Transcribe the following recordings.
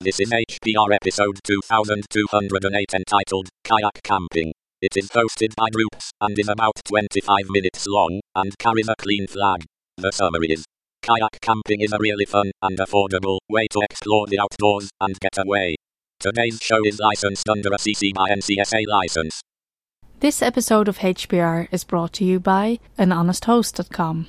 This is HPR episode 2208 entitled Kayak Camping. It is hosted by Droops and is about 25 minutes long and carries a clean flag. The summary is Kayak camping is a really fun and affordable way to explore the outdoors and get away. Today's show is licensed under a CC by NCSA license. This episode of HPR is brought to you by anhonesthost.com.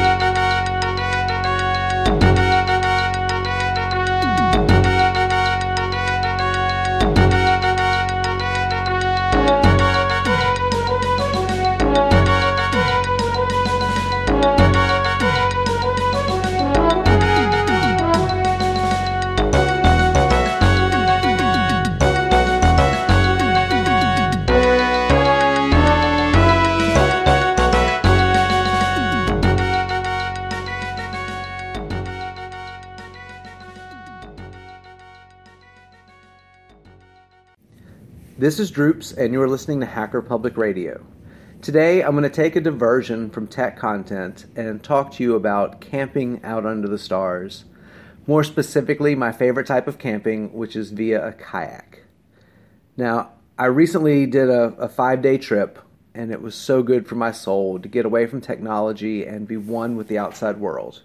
This is Droops, and you're listening to Hacker Public Radio. Today, I'm going to take a diversion from tech content and talk to you about camping out under the stars. More specifically, my favorite type of camping, which is via a kayak. Now, I recently did a, a five day trip, and it was so good for my soul to get away from technology and be one with the outside world.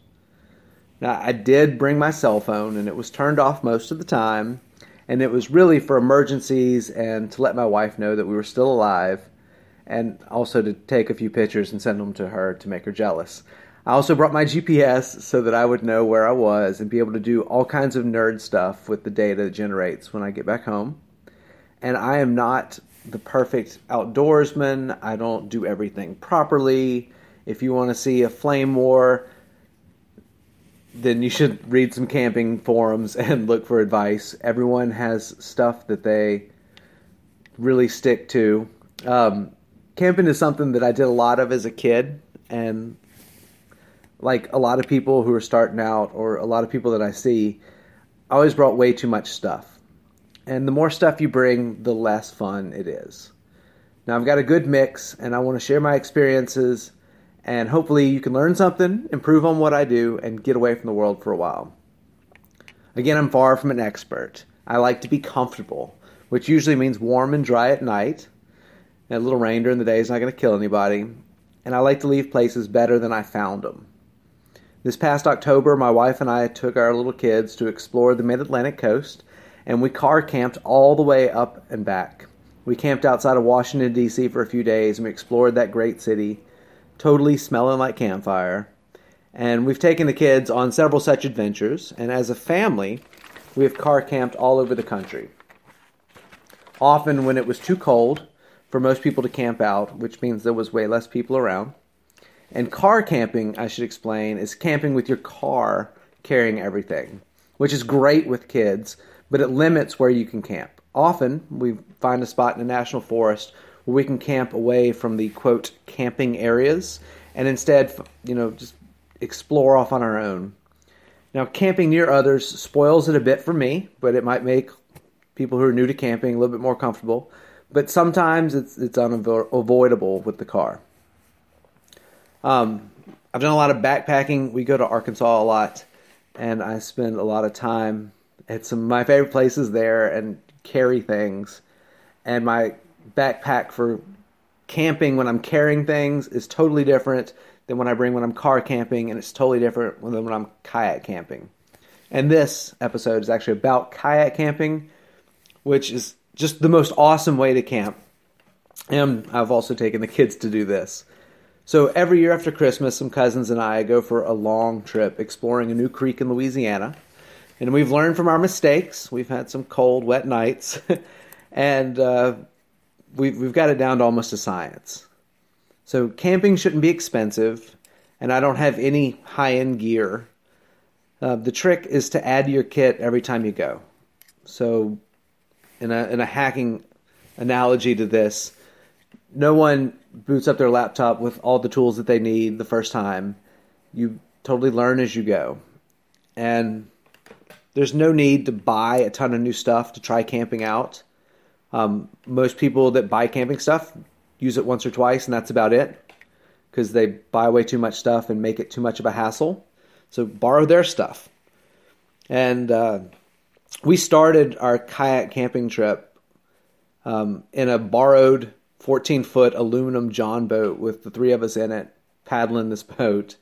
Now, I did bring my cell phone, and it was turned off most of the time and it was really for emergencies and to let my wife know that we were still alive and also to take a few pictures and send them to her to make her jealous. I also brought my GPS so that I would know where I was and be able to do all kinds of nerd stuff with the data it generates when I get back home. And I am not the perfect outdoorsman. I don't do everything properly. If you want to see a flame war, then you should read some camping forums and look for advice. Everyone has stuff that they really stick to. Um, camping is something that I did a lot of as a kid, and like a lot of people who are starting out, or a lot of people that I see, I always brought way too much stuff. And the more stuff you bring, the less fun it is. Now, I've got a good mix, and I want to share my experiences and hopefully you can learn something, improve on what I do, and get away from the world for a while. Again, I'm far from an expert. I like to be comfortable, which usually means warm and dry at night. And a little rain during the day is not going to kill anybody. And I like to leave places better than I found them. This past October, my wife and I took our little kids to explore the mid Atlantic coast, and we car camped all the way up and back. We camped outside of Washington, D.C. for a few days, and we explored that great city totally smelling like campfire. And we've taken the kids on several such adventures, and as a family, we have car camped all over the country. Often, when it was too cold for most people to camp out, which means there was way less people around. And car camping, I should explain, is camping with your car carrying everything, which is great with kids, but it limits where you can camp. Often, we find a spot in a national forest where we can camp away from the quote camping areas and instead, you know, just explore off on our own. Now, camping near others spoils it a bit for me, but it might make people who are new to camping a little bit more comfortable. But sometimes it's it's unavoidable with the car. Um, I've done a lot of backpacking. We go to Arkansas a lot, and I spend a lot of time at some of my favorite places there and carry things. And my backpack for camping when I'm carrying things is totally different than when I bring when I'm car camping, and it's totally different than when I'm kayak camping. And this episode is actually about kayak camping, which is just the most awesome way to camp. And I've also taken the kids to do this. So every year after Christmas, some cousins and I go for a long trip exploring a new creek in Louisiana. And we've learned from our mistakes. We've had some cold, wet nights. and uh, we've, we've got it down to almost a science. So camping shouldn't be expensive, and I don't have any high end gear. Uh, the trick is to add your kit every time you go. So, in a, in a hacking analogy to this, no one boots up their laptop with all the tools that they need the first time. You totally learn as you go. And there's no need to buy a ton of new stuff to try camping out. Um, most people that buy camping stuff use it once or twice, and that's about it because they buy way too much stuff and make it too much of a hassle. So borrow their stuff. And uh, we started our kayak camping trip um, in a borrowed 14 foot aluminum John boat with the three of us in it paddling this boat.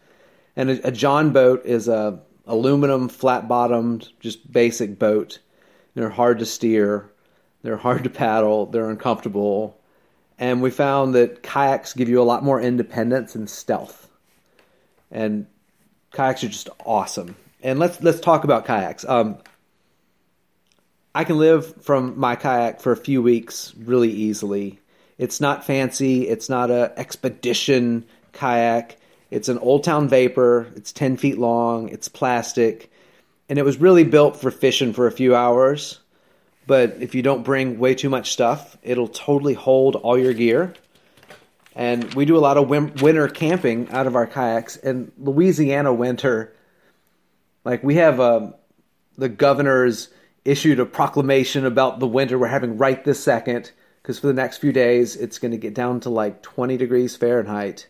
And a, a John boat is a aluminum, flat bottomed, just basic boat. They're hard to steer, they're hard to paddle, they're uncomfortable. And we found that kayaks give you a lot more independence and stealth. And kayaks are just awesome. And let's let's talk about kayaks. Um, I can live from my kayak for a few weeks really easily. It's not fancy. It's not a expedition kayak. It's an Old Town Vapor. It's 10 feet long. It's plastic. And it was really built for fishing for a few hours. But if you don't bring way too much stuff, it'll totally hold all your gear. And we do a lot of winter camping out of our kayaks. And Louisiana winter, like we have um, the governor's issued a proclamation about the winter we're having right this second because for the next few days it's going to get down to like 20 degrees Fahrenheit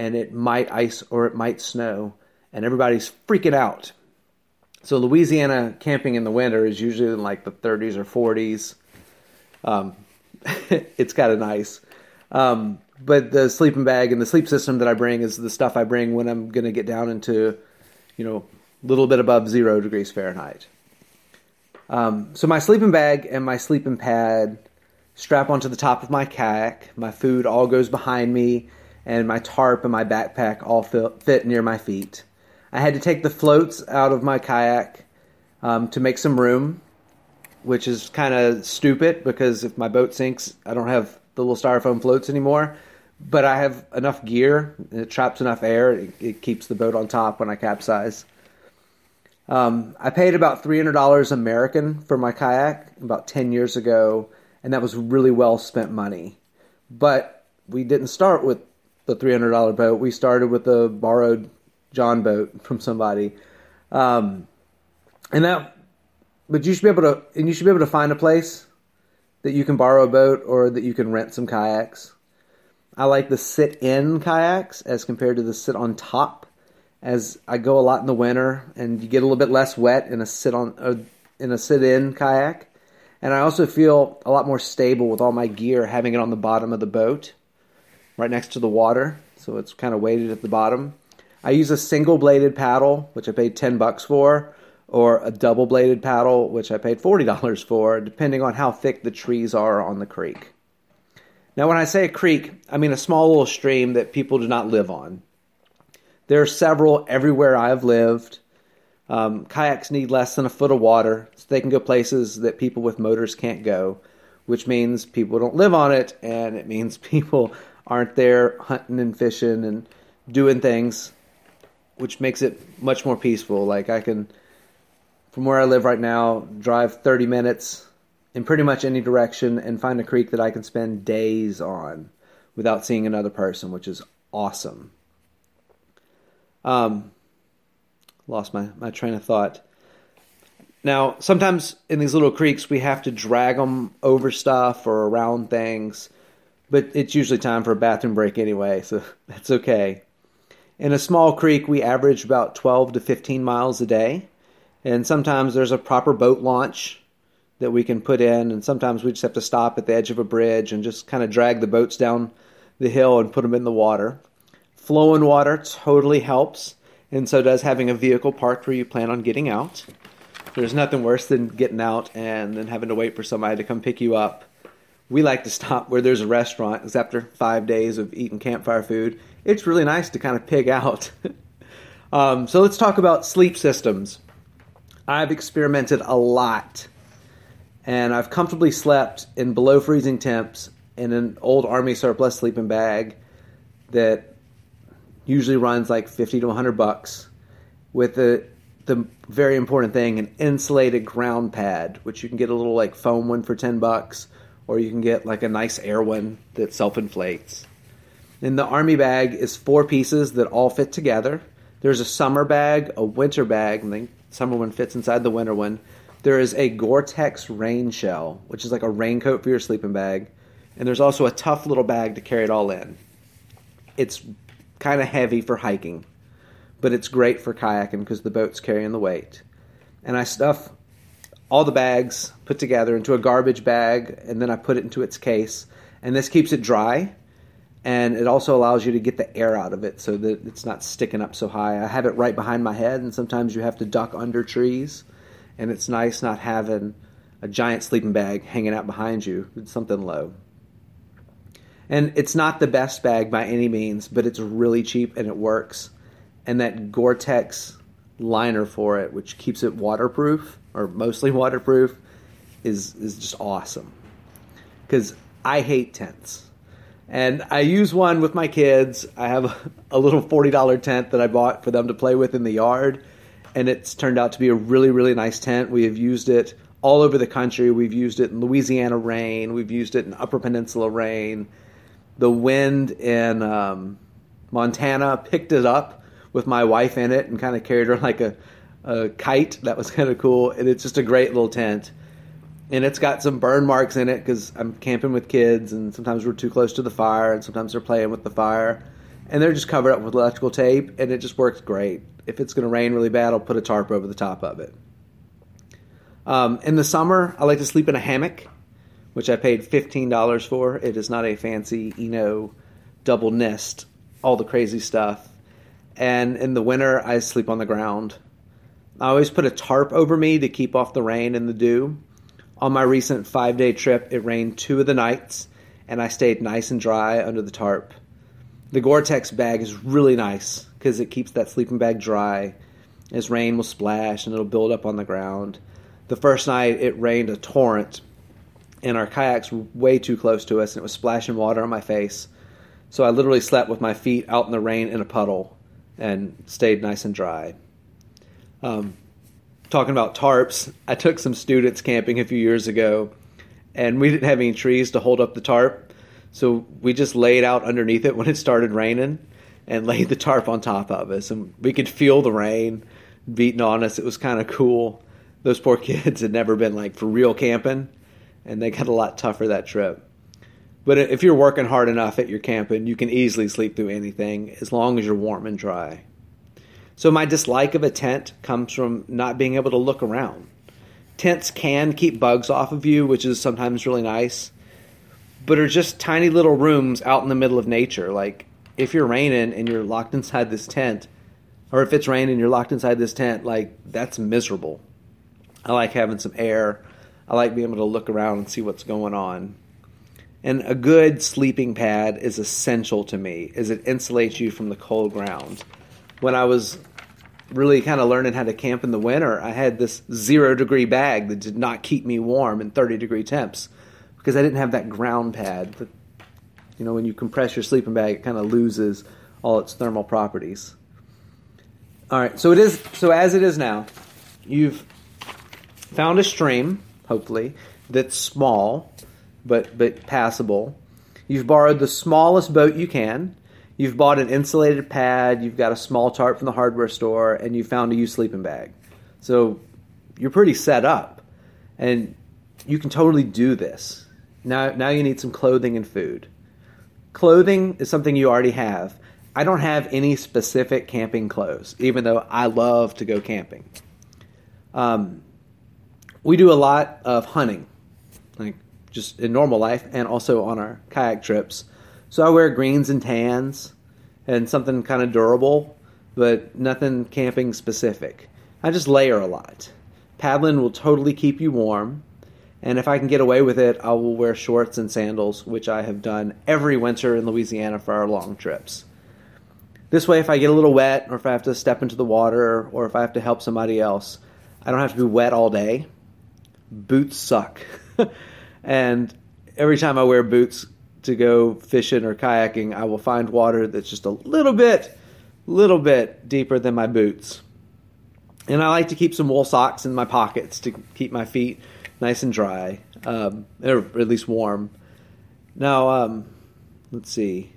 and it might ice or it might snow, and everybody's freaking out. So Louisiana camping in the winter is usually in like the 30s or 40s. Um, it's kind of nice. Um, but the sleeping bag and the sleep system that I bring is the stuff I bring when I'm going to get down into, you know, a little bit above zero degrees Fahrenheit. Um, so my sleeping bag and my sleeping pad strap onto the top of my kayak. My food all goes behind me and my tarp and my backpack all fit near my feet. I had to take the floats out of my kayak um, to make some room, which is kind of stupid because if my boat sinks, I don't have the little styrofoam floats anymore. But I have enough gear, it traps enough air, it, it keeps the boat on top when I capsize. Um, I paid about $300 American for my kayak about 10 years ago, and that was really well spent money. But we didn't start with the three hundred dollar boat. We started with a borrowed John boat from somebody, um, and that. But you should be able to, and you should be able to find a place that you can borrow a boat or that you can rent some kayaks. I like the sit in kayaks as compared to the sit on top. As I go a lot in the winter, and you get a little bit less wet in a sit on uh, in a sit in kayak, and I also feel a lot more stable with all my gear having it on the bottom of the boat right next to the water, so it's kind of weighted at the bottom. I use a single bladed paddle, which I paid 10 bucks for, or a double bladed paddle, which I paid $40 for, depending on how thick the trees are on the creek. Now, when I say a creek, I mean a small little stream that people do not live on. There are several everywhere I have lived. Um, kayaks need less than a foot of water, so they can go places that people with motors can't go, which means people don't live on it, and it means people aren't there hunting and fishing and doing things, which makes it much more peaceful. Like I can, from where I live right now, drive 30 minutes in pretty much any direction and find a creek that I can spend days on without seeing another person, which is awesome. Um, lost my, my train of thought. Now, sometimes in these little creeks, we have to drag them over stuff or around things but it's usually time for a bathroom break anyway, so that's okay. In a small creek, we average about 12 to 15 miles a day, and sometimes there's a proper boat launch that we can put in, and sometimes we just have to stop at the edge of a bridge and just kind of drag the boats down the hill and put them in the water. Flowing water totally helps, and so does having a vehicle parked where you plan on getting out. There's nothing worse than getting out and then having to wait for somebody to come pick you up we like to stop where there's a restaurant because after five days of eating campfire food, it's really nice to kind of pig out. um, so let's talk about sleep systems. I've experimented a lot, and I've comfortably slept in below freezing temps in an old army surplus sleeping bag that usually runs like 50 to 100 bucks with the the very important thing an insulated ground pad which you can get a little like foam one for 10 bucks or you can get like a nice air one that self inflates. And the army bag is four pieces that all fit together. There's a summer bag, a winter bag, and the summer one fits inside the winter one. There is a Gore-Tex rain shell, which is like a raincoat for your sleeping bag, and there's also a tough little bag to carry it all in. It's kind of heavy for hiking, but it's great for kayaking because the boat's carrying the weight. And I stuff all the bags put together into a garbage bag, and then I put it into its case. And this keeps it dry, and it also allows you to get the air out of it so that it's not sticking up so high. I have it right behind my head, and sometimes you have to duck under trees, and it's nice not having a giant sleeping bag hanging out behind you. It's something low. And it's not the best bag by any means, but it's really cheap and it works. And that Gore Tex liner for it, which keeps it waterproof or mostly waterproof, is is just awesome. Because I hate tents, and I use one with my kids. I have a little forty dollar tent that I bought for them to play with in the yard, and it's turned out to be a really really nice tent. We have used it all over the country. We've used it in Louisiana rain. We've used it in Upper Peninsula rain. The wind in um, Montana picked it up with my wife in it and kind of carried her like a, a kite. That was kind of cool. And it's just a great little tent. And it's got some burn marks in it because I'm camping with kids, and sometimes we're too close to the fire, and sometimes they're playing with the fire. And they're just covered up with electrical tape, and it just works great. If it's going to rain really bad, I'll put a tarp over the top of it. Um, in the summer, I like to sleep in a hammock, which I paid $15 for. It is not a fancy Eno double nest, all the crazy stuff and in the winter I sleep on the ground. I always put a tarp over me to keep off the rain and the dew. On my recent five day trip, it rained two of the nights, and I stayed nice and dry under the tarp. The Gore Tex bag is really nice because it keeps that sleeping bag dry. As rain will splash and it'll build up on the ground. The first night it rained a torrent, and our kayaks were way too close to us, and it was splashing water on my face. So I literally slept with my feet out in the rain in a puddle and stayed nice and dry. Um, talking about tarps, I took some students camping a few years ago, and we didn't have any trees to hold up the tarp, so we just laid out underneath it when it started raining and laid the tarp on top of us, and we could feel the rain beating on us. It was kind of cool. Those poor kids had never been like for real camping, and they got a lot tougher that trip. But if you're working hard enough at your camping, you can easily sleep through anything as long as you're warm and dry. So, my dislike of a tent comes from not being able to look around. Tents can keep bugs off of you, which is sometimes really nice, but are just tiny little rooms out in the middle of nature. Like, if you're raining and you're locked inside this tent, or if it's raining and you're locked inside this tent, like, that's miserable. I like having some air. I like being able to look around and see what's going on. And a good sleeping pad is essential to me as it insulates you from the cold ground. When I was really kind of learning how to camp in the winter, I had this zero degree bag that did not keep me warm in 30 degree temps because I didn't have that ground pad. That, you know, when you compress your sleeping bag, it kind of loses all its thermal properties. All right, so it is. So as it is now, you've found a stream, hopefully, that's small but but passable. You've borrowed the smallest boat you can. You've bought an insulated pad. You've got a small tarp from the hardware store, and you found a used sleeping bag. So you're pretty set up, and you can totally do this. Now, now you need some clothing and food. Clothing is something you already have. I don't have any specific camping clothes, even though I love to go camping. Um, we do a lot of hunting. Like just in normal life and also on our kayak trips. So I wear greens and tans and something kind of durable, but nothing camping specific. I just layer a lot. Paddling will totally keep you warm, and if I can get away with it, I will wear shorts and sandals, which I have done every winter in Louisiana for our long trips. This way, if I get a little wet, or if I have to step into the water, or if I have to help somebody else, I don't have to be wet all day. Boots suck. And every time I wear boots to go fishing or kayaking, I will find water that's just a little bit, little bit deeper than my boots. And I like to keep some wool socks in my pockets to keep my feet nice and dry, um, or at least warm. Now, um, let's see.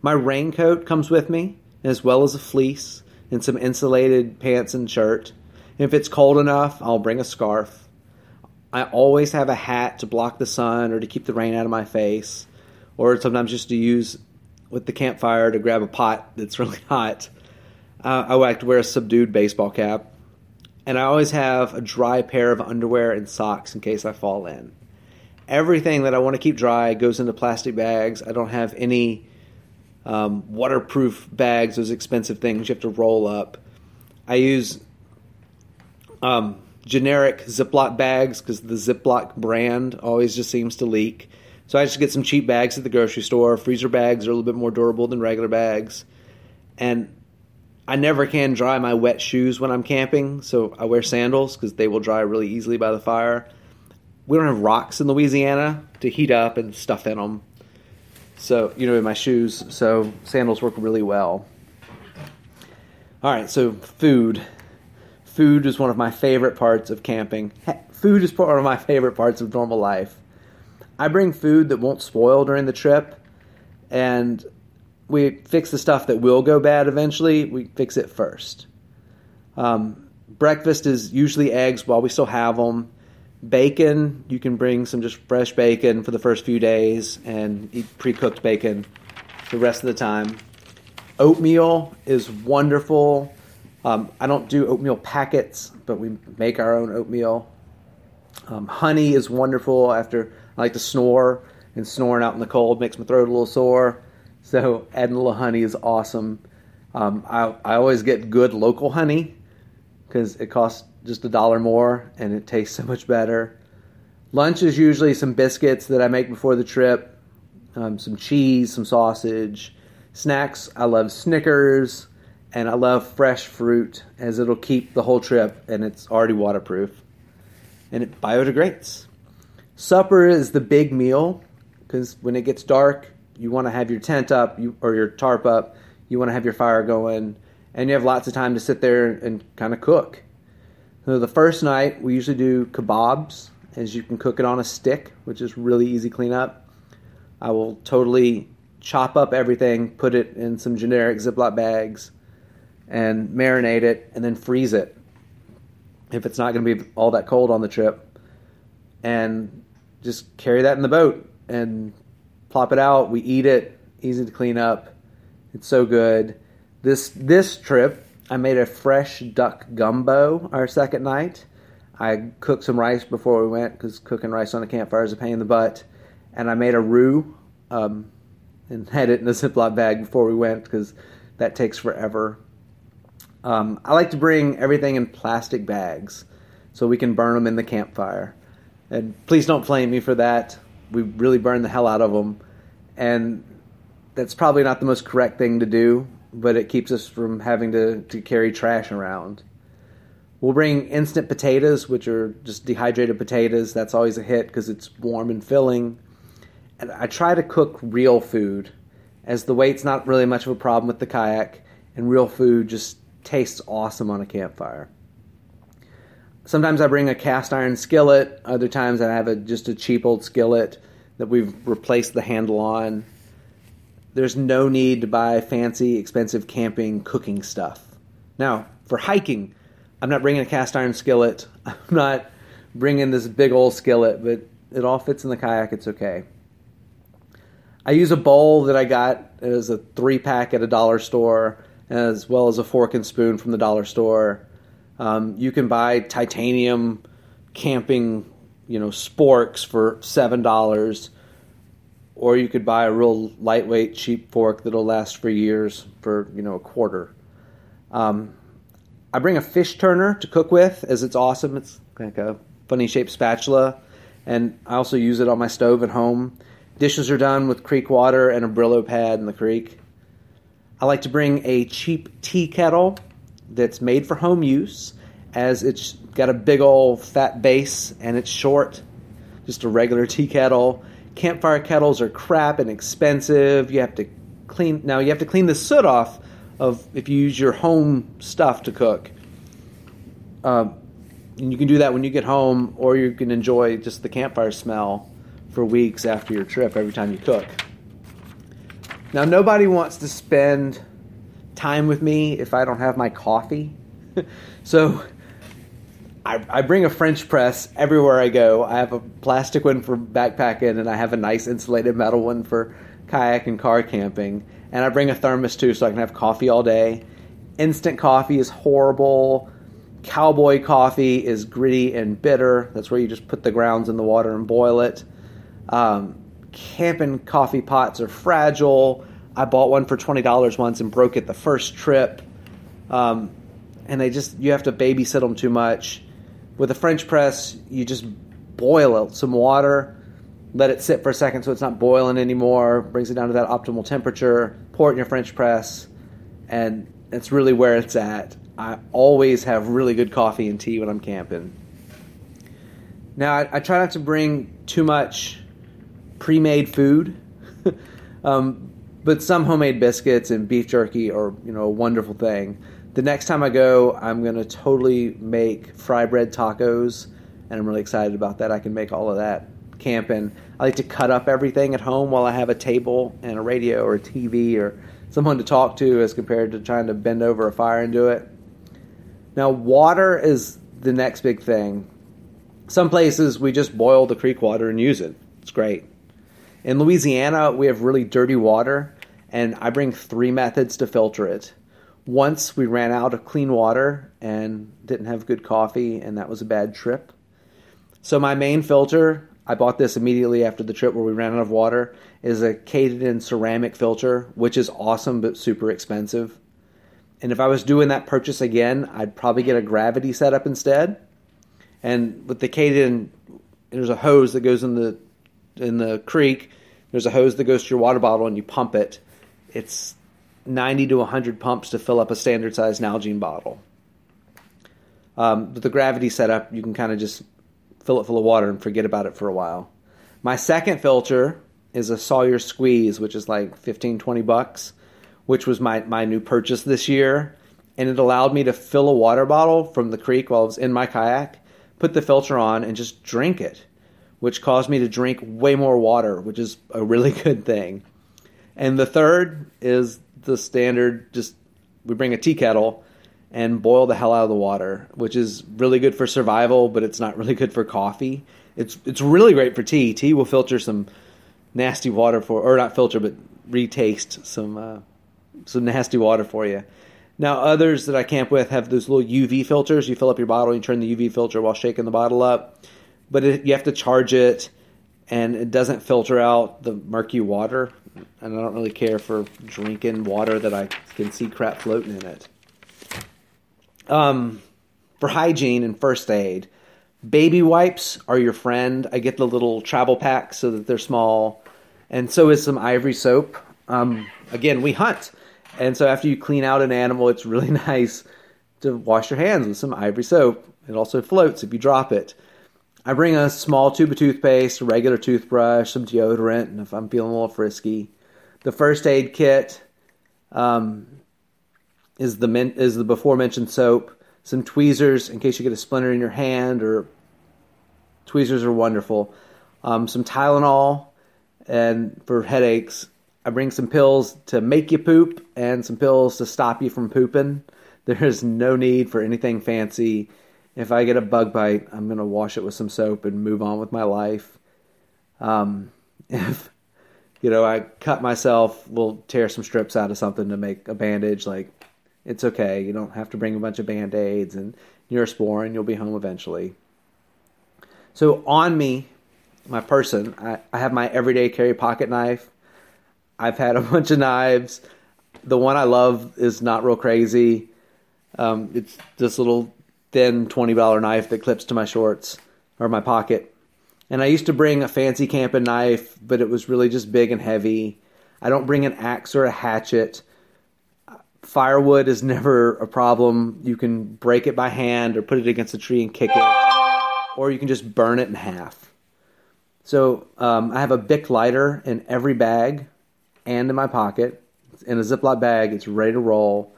My raincoat comes with me, as well as a fleece and some insulated pants and shirt. If it's cold enough, I'll bring a scarf. I always have a hat to block the sun or to keep the rain out of my face, or sometimes just to use with the campfire to grab a pot that's really hot. Uh, I like to wear a subdued baseball cap. And I always have a dry pair of underwear and socks in case I fall in. Everything that I want to keep dry goes into plastic bags. I don't have any um, waterproof bags, those expensive things you have to roll up. I use um, generic Ziploc bags because the Ziploc brand always just seems to leak. So I just get some cheap bags at the grocery store. Freezer bags are a little bit more durable than regular bags. And I never can dry my wet shoes when I'm camping, so I wear sandals because they will dry really easily by the fire. We don't have rocks in Louisiana to heat up and stuff in them. So, you know, in my shoes, so sandals work really well. All right, so food. Food is one of my favorite parts of camping. Food is part of my favorite parts of normal life. I bring food that won't spoil during the trip, and we fix the stuff that will go bad eventually. We fix it first. Um, breakfast is usually eggs while we still have them. Bacon, you can bring some just fresh bacon for the first few days and eat pre cooked bacon the rest of the time. Oatmeal is wonderful. Um, I don't do oatmeal packets, but we make our own oatmeal. Um, honey is wonderful after I like to snore, and snoring out in the cold makes my throat a little sore. So adding a little honey is awesome. Um, I, I always get good local honey because it costs just a dollar more and it tastes so much better. Lunch is usually some biscuits that I make before the trip, um, some cheese, some sausage. Snacks, I love Snickers and I love fresh fruit as it'll keep the whole trip and it's already waterproof and it biodegrades. Supper is the big meal because when it gets dark, you want to have your tent up you, or your tarp up, you want to have your fire going, and you have lots of time to sit there and kind of cook. So the first night, we usually do kebabs, as you can cook it on a stick, which is really easy cleanup. I will totally chop up everything, put it in some generic Ziploc bags, and marinate it, and then freeze it if it's not going to be all that cold on the trip. And just carry that in the boat and plop it out. We eat it, easy to clean up. It's so good. This this trip, I made a fresh duck gumbo our second night. I cooked some rice before we went because cooking rice on a campfire is a pain in the butt. And I made a roux um, and had it in a Ziploc bag before we went because that takes forever. Um, I like to bring everything in plastic bags so we can burn them in the campfire. And please don't blame me for that we really burn the hell out of them, and that's probably not the most correct thing to do, but it keeps us from having to, to carry trash around. We'll bring instant potatoes, which are just dehydrated potatoes. That's always a hit because it's warm and filling. And I try to cook real food, as the weight's not really much of a problem with the kayak, and real food just tastes awesome on a campfire. Sometimes I bring a cast iron skillet. Other times I have a, just a cheap old skillet that we've replaced the handle on. There's no need to buy fancy, expensive camping cooking stuff. Now, for hiking, I'm not bringing a cast iron skillet. I'm not bringing this big old skillet, but it all fits in the kayak. It's okay. I use a bowl that I got as a three pack at a dollar store, as well as a fork and spoon from the dollar store. Um, you can buy titanium camping, you know, sporks for seven dollars, or you could buy a real lightweight, cheap fork that'll last for years for you know a quarter. Um, I bring a fish turner to cook with, as it's awesome. It's like a funny shaped spatula, and I also use it on my stove at home. Dishes are done with creek water and a Brillo pad in the creek. I like to bring a cheap tea kettle that's made for home use, as it's got a big old fat base and it's short, just a regular tea kettle. Campfire kettles are crap and expensive. You have to clean now. You have to clean the soot off of if you use your home stuff to cook. Um, and you can do that when you get home, or you can enjoy just the campfire smell for weeks after your trip every time you cook. Now, nobody wants to spend time with me if I don't have my coffee. so I, I bring a French press everywhere I go. I have a plastic one for backpacking, and I have a nice insulated metal one for kayak and car camping. And I bring a thermos too, so I can have coffee all day. Instant coffee is horrible. Cowboy coffee is gritty and bitter. That's where you just put the grounds in the water and boil it. Um, camping coffee pots are fragile. I bought one for twenty dollars once and broke it the first trip. Um, and they just you have to babysit them too much. With a French press, you just boil it, some water, let it sit for a second so it's not boiling anymore, brings it down to that optimal temperature, pour it in your French press, and it's really where it's at. I always have really good coffee and tea when I'm camping. Now, I, I try not to bring too much pre made food. um, but some homemade biscuits and beef jerky are, you know, a wonderful thing the next time I go, I'm going to totally make fry bread tacos, and I'm really excited about that. I can make all of that camping. I like to cut up everything at home while I have a table and a radio or a TV or someone to talk to as compared to trying to bend over a fire and do it. Now, water is the next big thing. Some places we just boil the creek water and use it. It's great. In Louisiana, we have really dirty water, and I bring three methods to filter it once we ran out of clean water and didn't have good coffee, and that was a bad trip. So my main filter, I bought this immediately after the trip where we ran out of water, is a Katadyn ceramic filter, which is awesome but super expensive. And if I was doing that purchase again, I'd probably get a gravity setup instead. And with the Katadyn, there's a hose that goes in the in the creek. There's a hose that goes to your water bottle, and you pump it. It's 90 to 100 pumps to fill up a standard sized Nalgene bottle. Um, with the gravity setup, you can kind of just fill it full of water and forget about it for a while. My second filter is a Sawyer Squeeze, which is like 15, 20 bucks, which was my, my new purchase this year. And it allowed me to fill a water bottle from the creek while I was in my kayak, put the filter on, and just drink it, which caused me to drink way more water, which is a really good thing. And the third is the standard just we bring a tea kettle and boil the hell out of the water, which is really good for survival, but it's not really good for coffee. It's it's really great for tea. Tea will filter some nasty water for, or not filter, but retaste some uh, some nasty water for you. Now, others that I camp with have those little UV filters. You fill up your bottle, you turn the UV filter while shaking the bottle up, but it, you have to charge it, and it doesn't filter out the murky water and I don't really care for drinking water that I can see crap floating in it. Um, for hygiene and first aid, baby wipes are your friend. I get the little travel packs so that they're small, and so is some ivory soap. Um, again, we hunt, and so after you clean out an animal, it's really nice to wash your hands with some ivory soap. It also floats if you drop it. I bring a small tube of toothpaste, a regular toothbrush, some deodorant, and if I'm feeling a little frisky, the first aid kit um, is the min- is the before mentioned soap, some tweezers in case you get a splinter in your hand, or tweezers are wonderful. Um, some Tylenol, and for headaches, I bring some pills to make you poop and some pills to stop you from pooping. There is no need for anything fancy if I get a bug bite, I'm gonna wash it with some soap and move on with my life. Um, if you know I cut myself, we'll tear some strips out of something to make a bandage. Like it's okay. You don't have to bring a bunch of band aids and Neosporin. You'll be home eventually. So on me, my person, I, I have my everyday carry pocket knife. I've had a bunch of knives. The one I love is not real crazy. Um, it's this little thin $20 knife that clips to my shorts or my pocket. And I used to bring a fancy camping knife, but it was really just big and heavy. I don't bring an axe or a hatchet. Firewood is never a problem. You can break it by hand or put it against a tree and kick it, or you can just burn it in half. So um, I have a Bic lighter in every bag and in my pocket. In a Ziploc bag, it's ready to roll.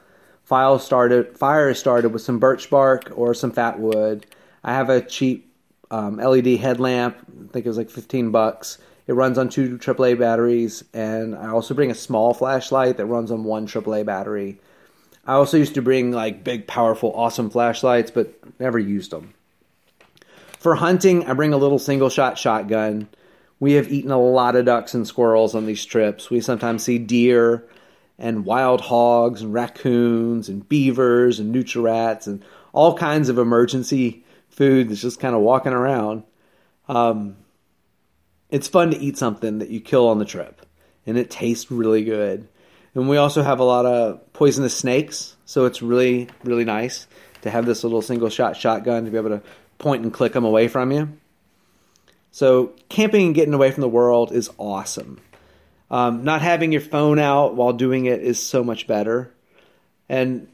Fire started, fire started with some birch bark or some fat wood. I have a cheap um, LED headlamp. I think it was like 15 bucks. It runs on two AAA batteries, and I also bring a small flashlight that runs on one AAA battery. I also used to bring like big, powerful, awesome flashlights, but never used them. For hunting, I bring a little single shot shotgun. We have eaten a lot of ducks and squirrels on these trips. We sometimes see deer and wild hogs and raccoons and beavers and nutria rats and all kinds of emergency food that's just kind of walking around. Um, it's fun to eat something that you kill on the trip, and it tastes really good. And we also have a lot of poisonous snakes, so it's really, really nice to have this little single shot shotgun to be able to point and click them away from you. So, camping and getting away from the world is awesome. Um, not having your phone out while doing it is so much better. And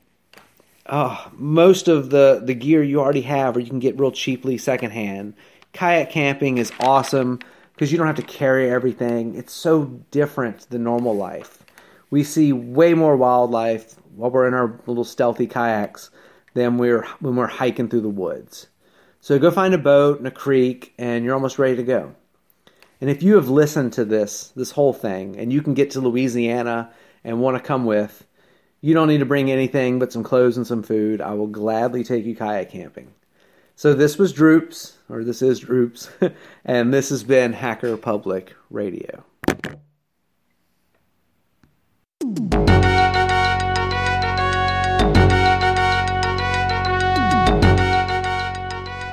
uh, most of the, the gear you already have, or you can get real cheaply secondhand. Kayak camping is awesome because you don't have to carry everything. It's so different than normal life. We see way more wildlife while we're in our little stealthy kayaks than we're when we're hiking through the woods. So go find a boat and a creek, and you're almost ready to go. And if you have listened to this this whole thing, and you can get to Louisiana and want to come with, you don't need to bring anything but some clothes and some food. I will gladly take you kayak camping. So this was Droops, or this is Droops, and this has been Hacker Public Radio.